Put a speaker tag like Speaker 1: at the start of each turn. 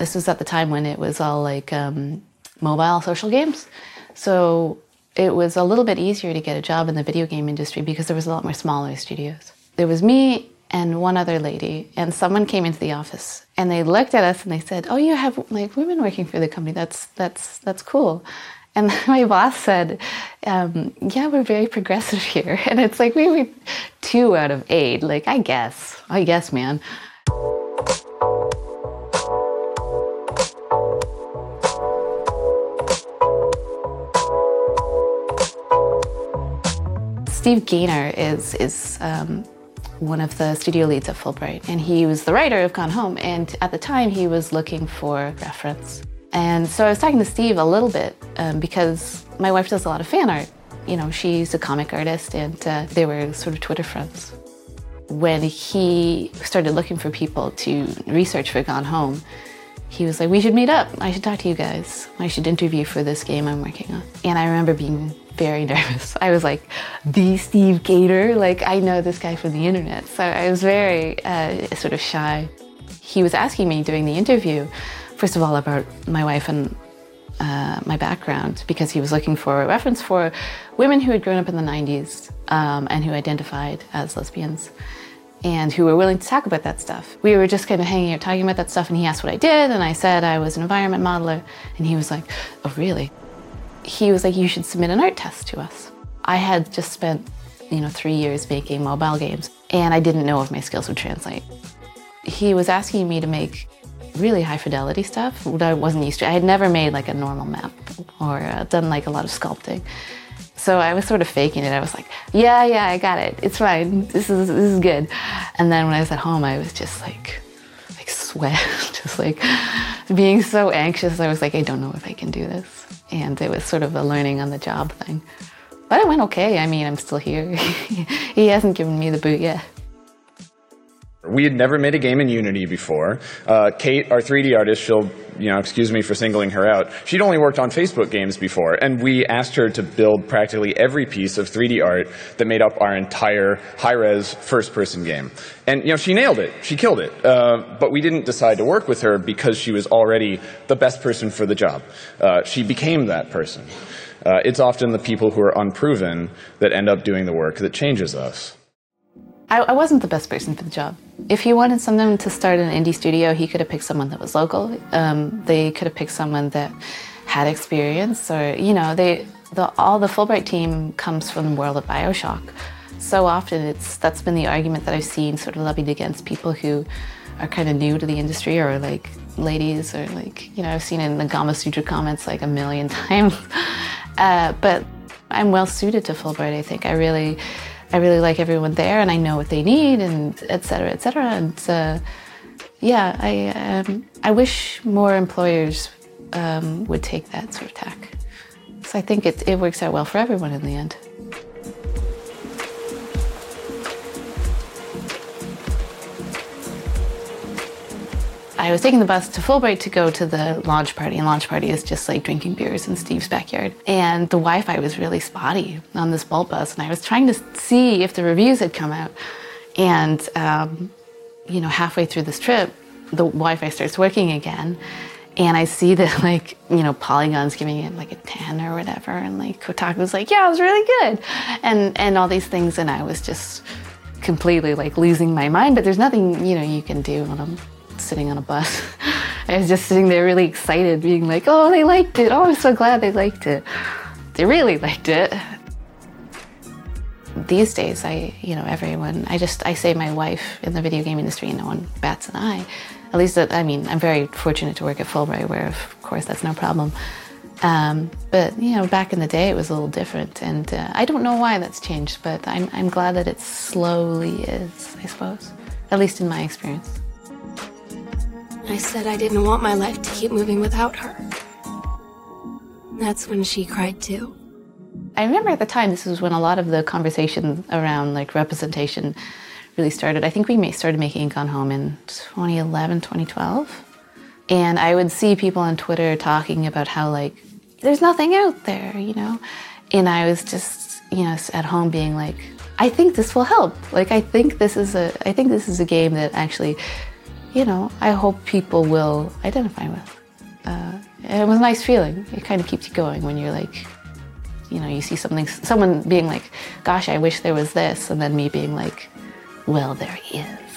Speaker 1: This was at the time when it was all like um, mobile social games. So it was a little bit easier to get a job in the video game industry because there was a lot more smaller studios. There was me and one other lady, and someone came into the office and they looked at us and they said, "Oh, you have like women working for the company. That's that's that's cool." And my boss said, um, "Yeah, we're very progressive here." And it's like we were two out of eight. Like I guess, I guess, man. Steve Gaynor is is um, one of the studio leads at Fullbright, and he was the writer of Gone Home. And at the time, he was looking for reference. And so I was talking to Steve a little bit um, because my wife does a lot of fan art. You know, she's a comic artist, and uh, they were sort of Twitter friends. When he started looking for people to research for Gone Home, he was like, "We should meet up. I should talk to you guys. I should interview for this game I'm working on." And I remember being very nervous. I was like, the Steve Gaynor? Like, I know this guy from the internet. So I was very uh, sort of shy. He was asking me during the interview, first of all, about my wife and uh, my background, because he was looking for a reference for women who had grown up in the 90s um, and who identified as lesbians and who were willing to talk about that stuff. We were just kind of hanging out talking about that stuff, and he asked what I did, and I said I was an environment modeler, and he was like, Oh, really? He was like, you should submit an art test to us. I had just spent, you know, three years making mobile games, and I didn't know if my skills would translate. He was asking me to make really high fidelity stuff that I wasn't used to. I had never made like a normal map or uh, done like a lot of sculpting. So I was sort of faking it. I was like, yeah, yeah, I got it. It's fine. This is this is good. And then when I was at home, I was just like like sweat, just like being so anxious. I was like, I don't know if I can do this and it was sort of a learning on the job thing. But it went okay. I mean, I'm still here. he hasn't given me the boot yet.
Speaker 2: We had never made a game in Unity before. Uh, Kate, our 3D artist, she'll, you know, excuse me for singling her out. She'd only worked on Facebook games before, and we asked her to build practically every piece of 3D art that made up our entire high-res first-person game. And, you know, she nailed it. She killed it. Uh, but we didn't decide to work with her because she was already the best person for the job. Uh, she became that person. Uh, it's often the people who are unproven that end up doing the work that changes us.
Speaker 1: I, I, wasn't the best person for the job. If he wanted someone to start an indie studio, he could have picked someone that was local. Um, they could have picked someone that had experience, or you know, they the, all the Fullbright team comes from the world of Bioshock. So often, it's that's been the argument that I've seen sort of levied against people who are kind of new to the industry, or like ladies, or like you know, I've seen in the Gamasutra comments like a million times. Uh, but I'm well suited to Fullbright. I think I really I really like everyone there and I know what they need and et cetera, et cetera. And uh, yeah, I, um, I wish more employers um, would take that sort of tack. So I think it, it works out well for everyone in the end. I was taking the bus to Fullbright to go to the launch party, and launch party is just like drinking beers in Steve's backyard. And the Wi-Fi was really spotty on this bus, and I was trying to see if the reviews had come out. And um, you know, halfway through this trip, the Wi-Fi starts working again, and I see that like you know Polygon's giving it like a 10 or whatever, and like Kotaku's like, yeah, it was really good, and and all these things, and I was just completely like losing my mind. But there's nothing you know you can do on them sitting on a bus. I was just sitting there really excited, being like, oh, they liked it. Oh, I'm so glad they liked it. They really liked it. These days, I, you know, everyone, I just, I say my wife in the video game industry, no one bats an eye. At least, that, I mean, I'm very fortunate to work at Fullbright, where, of course, that's no problem. Um, but, you know, back in the day, it was a little different. And uh, I don't know why that's changed, but I'm, I'm glad that it slowly is, I suppose, at least in my experience.
Speaker 3: I said I didn't want my life to keep moving without her. That's when she cried too.
Speaker 1: I remember at the time, this was when a lot of the conversation around like representation really started. I think we may started making Gone Home in 2011, 2012. And I would see people on Twitter talking about how like there's nothing out there, you know? And I was just, you know, at home being like, I think this will help. Like I think this is a I think this is a game that actually you know, I hope people will identify with. Uh, it was a nice feeling. It kind of keeps you going when you're like, you know, you see something, someone being like, gosh, I wish there was this, and then me being like, well, there he is.